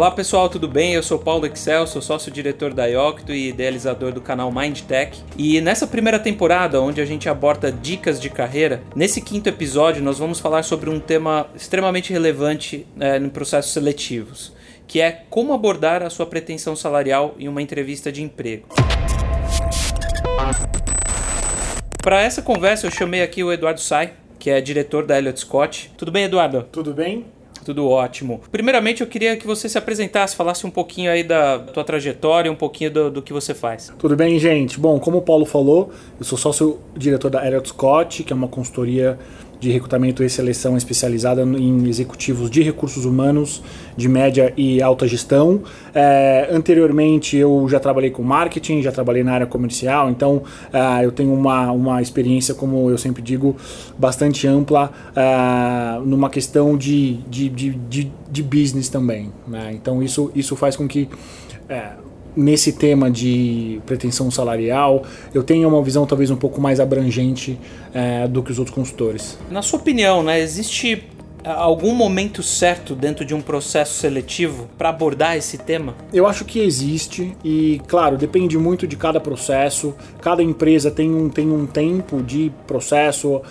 Olá pessoal, tudo bem? Eu sou Paulo Excel, sou sócio-diretor da Iocto e idealizador do canal MindTech. E nessa primeira temporada, onde a gente aborda dicas de carreira, nesse quinto episódio nós vamos falar sobre um tema extremamente relevante é, em processos seletivos, que é como abordar a sua pretensão salarial em uma entrevista de emprego. Para essa conversa eu chamei aqui o Eduardo Sai, que é diretor da Elliott Scott. Tudo bem, Eduardo? Tudo bem? Tudo ótimo. Primeiramente, eu queria que você se apresentasse, falasse um pouquinho aí da tua trajetória, um pouquinho do, do que você faz. Tudo bem, gente? Bom, como o Paulo falou, eu sou sócio-diretor da Elliott Scott, que é uma consultoria de recrutamento e seleção especializada em executivos de recursos humanos de média e alta gestão. É, anteriormente eu já trabalhei com marketing, já trabalhei na área comercial, então é, eu tenho uma, uma experiência, como eu sempre digo, bastante ampla é, numa questão de, de, de, de, de business também. Né? Então isso, isso faz com que é, nesse tema de pretensão salarial, eu tenho uma visão talvez um pouco mais abrangente é, do que os outros consultores. Na sua opinião, né, existe algum momento certo dentro de um processo seletivo para abordar esse tema? Eu acho que existe e, claro, depende muito de cada processo. Cada empresa tem um, tem um tempo de processo, uh,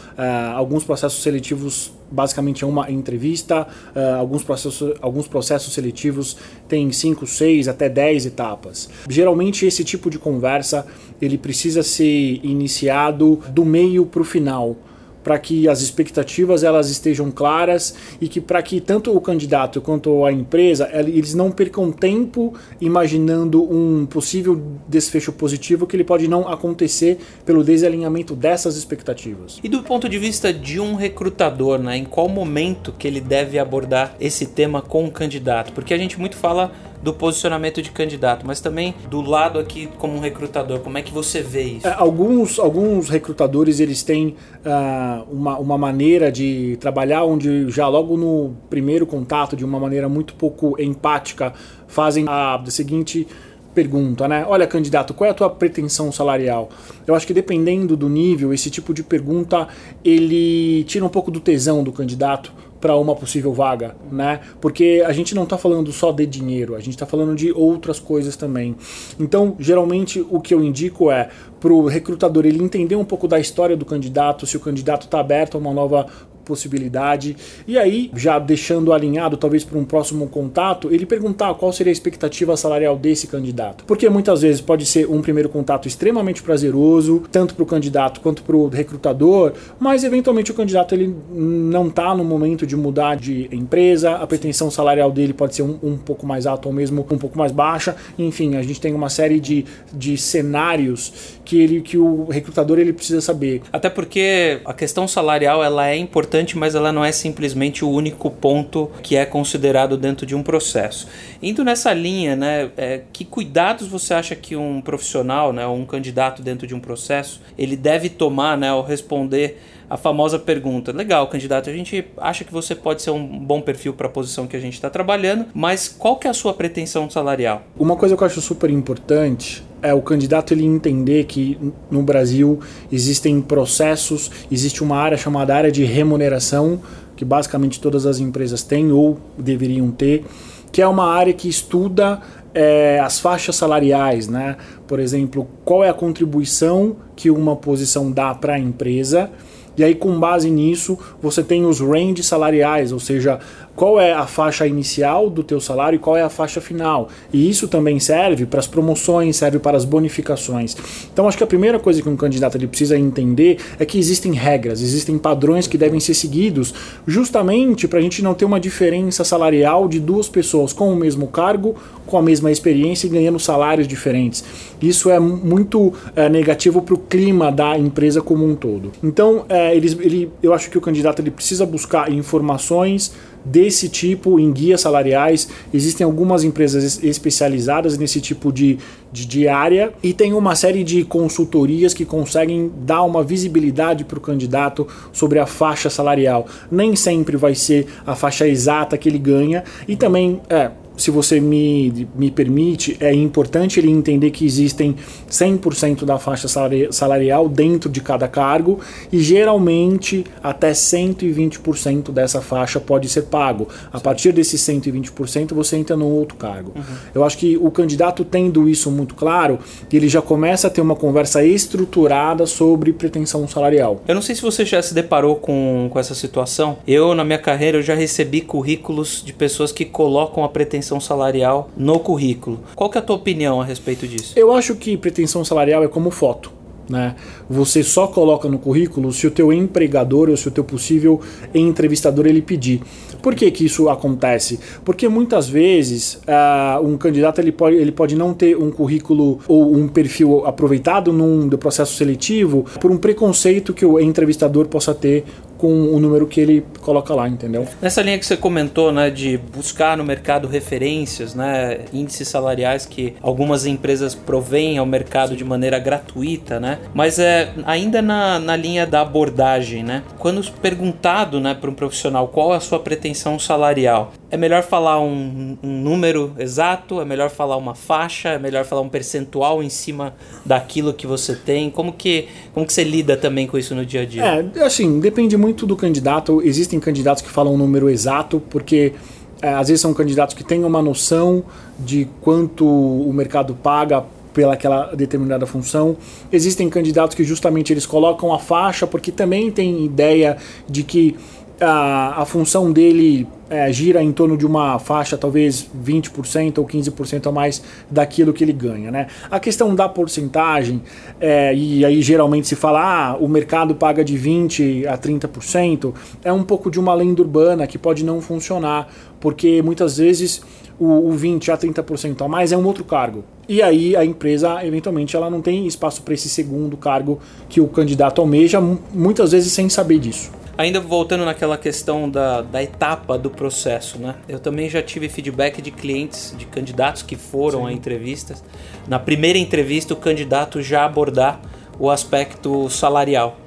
alguns processos seletivos basicamente é uma entrevista. Uh, alguns, processos, alguns processos seletivos têm 5, 6 até 10 etapas. Geralmente esse tipo de conversa ele precisa ser iniciado do meio para o final para que as expectativas elas estejam claras e que para que tanto o candidato quanto a empresa eles não percam tempo imaginando um possível desfecho positivo que ele pode não acontecer pelo desalinhamento dessas expectativas. E do ponto de vista de um recrutador, né, em qual momento que ele deve abordar esse tema com o candidato? Porque a gente muito fala do posicionamento de candidato, mas também do lado aqui como um recrutador, como é que você vê isso? É, alguns, alguns recrutadores eles têm uh, uma, uma maneira de trabalhar onde já logo no primeiro contato, de uma maneira muito pouco empática, fazem a seguinte pergunta, né? Olha, candidato, qual é a tua pretensão salarial? Eu acho que dependendo do nível, esse tipo de pergunta ele tira um pouco do tesão do candidato para uma possível vaga, né? Porque a gente não está falando só de dinheiro, a gente está falando de outras coisas também. Então, geralmente o que eu indico é para o recrutador ele entender um pouco da história do candidato, se o candidato está aberto a uma nova possibilidade. E aí, já deixando alinhado, talvez para um próximo contato, ele perguntar qual seria a expectativa salarial desse candidato. Porque muitas vezes pode ser um primeiro contato extremamente prazeroso, tanto para o candidato quanto para o recrutador, mas eventualmente o candidato ele não está no momento de mudar de empresa, a pretensão salarial dele pode ser um, um pouco mais alta ou mesmo um pouco mais baixa. Enfim, a gente tem uma série de, de cenários que, ele, que o recrutador ele precisa saber. Até porque a questão salarial ela é importante importante, mas ela não é simplesmente o único ponto que é considerado dentro de um processo. Indo nessa linha, né, é, que cuidados você acha que um profissional, né, um candidato dentro de um processo, ele deve tomar né, ao responder a famosa pergunta: legal, candidato, a gente acha que você pode ser um bom perfil para a posição que a gente está trabalhando, mas qual que é a sua pretensão salarial? Uma coisa que eu acho super importante é o candidato ele entender que no Brasil existem processos, existe uma área chamada área de remuneração, que basicamente todas as empresas têm ou deveriam ter, que é uma área que estuda é, as faixas salariais, né? Por exemplo, qual é a contribuição que uma posição dá para a empresa e aí, com base nisso, você tem os ranges salariais, ou seja, qual é a faixa inicial do teu salário e qual é a faixa final. E isso também serve para as promoções, serve para as bonificações. Então acho que a primeira coisa que um candidato ele precisa entender é que existem regras, existem padrões que devem ser seguidos, justamente para a gente não ter uma diferença salarial de duas pessoas com o mesmo cargo, com a mesma experiência e ganhando salários diferentes. Isso é muito é, negativo para o clima da empresa como um todo. Então, é, ele, eu acho que o candidato ele precisa buscar informações desse tipo em guias salariais. Existem algumas empresas especializadas nesse tipo de, de, de área e tem uma série de consultorias que conseguem dar uma visibilidade para o candidato sobre a faixa salarial. Nem sempre vai ser a faixa exata que ele ganha e também é, se você me, me permite, é importante ele entender que existem 100% da faixa salarial dentro de cada cargo e geralmente até 120% dessa faixa pode ser pago. A partir desses 120% você entra num outro cargo. Uhum. Eu acho que o candidato tendo isso muito claro, ele já começa a ter uma conversa estruturada sobre pretensão salarial. Eu não sei se você já se deparou com, com essa situação. Eu, na minha carreira, eu já recebi currículos de pessoas que colocam a pretensão salarial no currículo. Qual que é a tua opinião a respeito disso? Eu acho que pretensão salarial é como foto. Né? Você só coloca no currículo se o teu empregador ou se o teu possível entrevistador ele pedir. Por que, que isso acontece? Porque muitas vezes uh, um candidato ele pode, ele pode não ter um currículo ou um perfil aproveitado num do processo seletivo por um preconceito que o entrevistador possa ter com o número que ele coloca lá, entendeu? Nessa linha que você comentou, né, de buscar no mercado referências, né, índices salariais que algumas empresas provêm ao mercado de maneira gratuita, né? Mas é ainda na, na linha da abordagem, né? Quando perguntado, né, para um profissional qual é a sua pretensão salarial, é melhor falar um, um, número exato? É melhor falar uma faixa? É melhor falar um percentual em cima daquilo que você tem? Como que, como que você lida também com isso no dia a dia? É, assim, depende muito do candidato. Existem candidatos que falam um número exato, porque é, às vezes são candidatos que têm uma noção de quanto o mercado paga pelaquela determinada função. Existem candidatos que justamente eles colocam a faixa porque também tem ideia de que a, a função dele é, gira em torno de uma faixa, talvez 20% ou 15% a mais daquilo que ele ganha. Né? A questão da porcentagem, é, e aí geralmente se fala, ah, o mercado paga de 20% a 30%, é um pouco de uma lenda urbana que pode não funcionar, porque muitas vezes o, o 20% a 30% a mais é um outro cargo. E aí a empresa, eventualmente, ela não tem espaço para esse segundo cargo que o candidato almeja, muitas vezes sem saber disso. Ainda voltando naquela questão da, da etapa do processo, né? Eu também já tive feedback de clientes, de candidatos que foram Sim. a entrevistas. Na primeira entrevista, o candidato já abordar o aspecto salarial.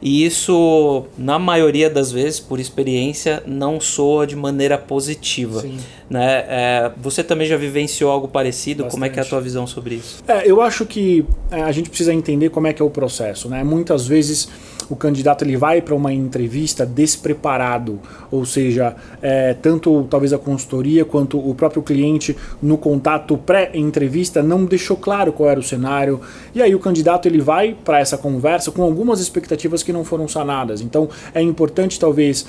E isso, na maioria das vezes, por experiência, não soa de maneira positiva. Sim. Né? É, você também já vivenciou algo parecido? Bastante. Como é que é a tua visão sobre isso? É, eu acho que é, a gente precisa entender como é que é o processo. Né? Muitas vezes o candidato ele vai para uma entrevista despreparado, ou seja, é, tanto talvez a consultoria quanto o próprio cliente no contato pré-entrevista não deixou claro qual era o cenário, e aí o candidato ele vai para essa conversa com algumas expectativas que não foram sanadas. Então é importante talvez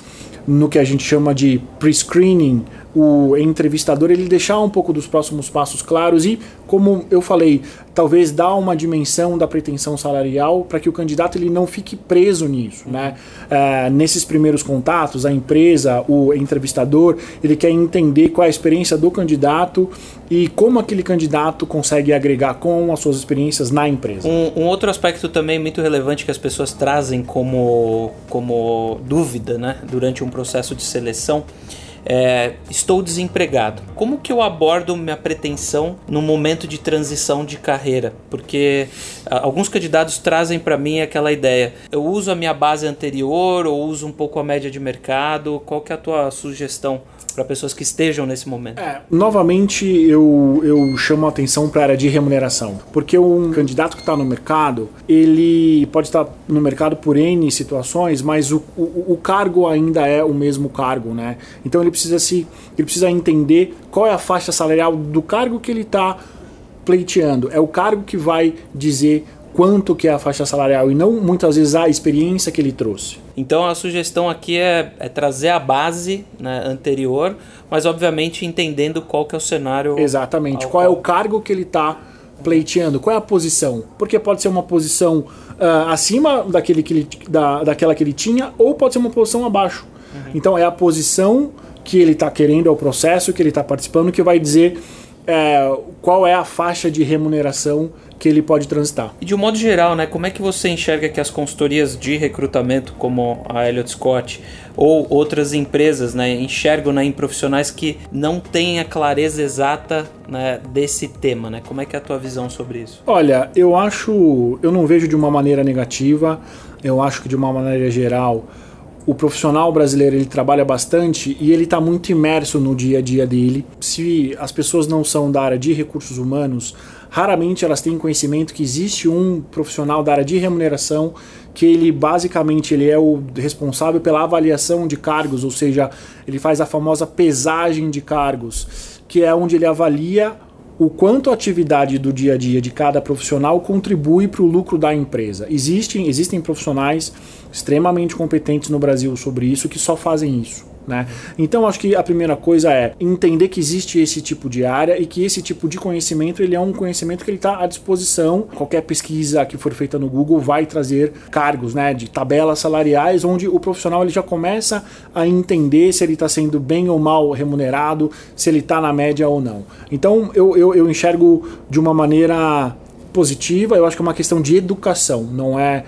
no que a gente chama de pre-screening o entrevistador ele deixar um pouco dos próximos passos claros e, como eu falei, talvez dar uma dimensão da pretensão salarial para que o candidato ele não fique preso nisso, né? É, nesses primeiros contatos, a empresa, o entrevistador, ele quer entender qual é a experiência do candidato e como aquele candidato consegue agregar com as suas experiências na empresa. Um, um outro aspecto também muito relevante que as pessoas trazem como, como dúvida, né, durante um processo de seleção é, estou desempregado. Como que eu abordo minha pretensão no momento de transição de carreira? Porque alguns candidatos trazem para mim aquela ideia: eu uso a minha base anterior ou uso um pouco a média de mercado? Qual que é a tua sugestão para pessoas que estejam nesse momento? É, novamente, eu, eu chamo a atenção para a área de remuneração, porque um candidato que está no mercado, ele pode estar no mercado por N situações, mas o, o, o, cargo ainda é o mesmo cargo, né? Então ele precisa se ele precisa entender qual é a faixa salarial do cargo que ele está pleiteando. É o cargo que vai dizer quanto que é a faixa salarial e não muitas vezes a experiência que ele trouxe. Então a sugestão aqui é, é trazer a base né, anterior, mas obviamente entendendo qual que é o cenário. Exatamente. Qual, qual é o cargo que ele está pleiteando? Qual é a posição? Porque pode ser uma posição uh, acima daquele que ele, da, daquela que ele tinha, ou pode ser uma posição abaixo. Uhum. Então é a posição que ele está querendo, é o processo que ele está participando que vai dizer é, qual é a faixa de remuneração que ele pode transitar. E de um modo geral, né, como é que você enxerga que as consultorias de recrutamento, como a Elliott Scott ou outras empresas, né, enxergam né, em profissionais que não têm a clareza exata né, desse tema, né? Como é que é a tua visão sobre isso? Olha, eu acho, eu não vejo de uma maneira negativa. Eu acho que de uma maneira geral o profissional brasileiro ele trabalha bastante e ele está muito imerso no dia a dia dele. Se as pessoas não são da área de recursos humanos, raramente elas têm conhecimento que existe um profissional da área de remuneração que ele basicamente ele é o responsável pela avaliação de cargos, ou seja, ele faz a famosa pesagem de cargos, que é onde ele avalia o quanto a atividade do dia a dia de cada profissional contribui para o lucro da empresa. Existem, existem profissionais extremamente competentes no Brasil sobre isso que só fazem isso. Né? Então acho que a primeira coisa é entender que existe esse tipo de área e que esse tipo de conhecimento ele é um conhecimento que ele está à disposição. Qualquer pesquisa que for feita no Google vai trazer cargos, né, de tabelas salariais, onde o profissional ele já começa a entender se ele está sendo bem ou mal remunerado, se ele está na média ou não. Então eu, eu, eu enxergo de uma maneira positiva. Eu acho que é uma questão de educação, não é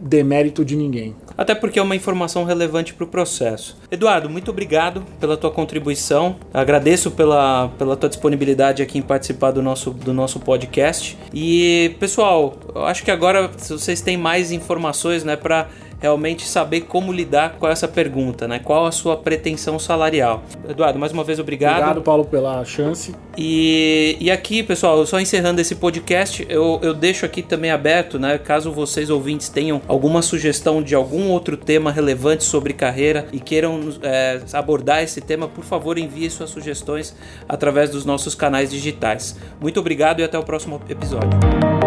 demérito de ninguém até porque é uma informação relevante para o processo. Eduardo, muito obrigado pela tua contribuição, agradeço pela, pela tua disponibilidade aqui em participar do nosso, do nosso podcast. E pessoal, acho que agora vocês têm mais informações né, para realmente saber como lidar com essa pergunta, né? Qual a sua pretensão salarial? Eduardo, mais uma vez obrigado. Obrigado, Paulo, pela chance. E, e aqui, pessoal, só encerrando esse podcast, eu, eu deixo aqui também aberto, né? Caso vocês ouvintes tenham alguma sugestão de algum outro tema relevante sobre carreira e queiram é, abordar esse tema, por favor, envie suas sugestões através dos nossos canais digitais. Muito obrigado e até o próximo episódio.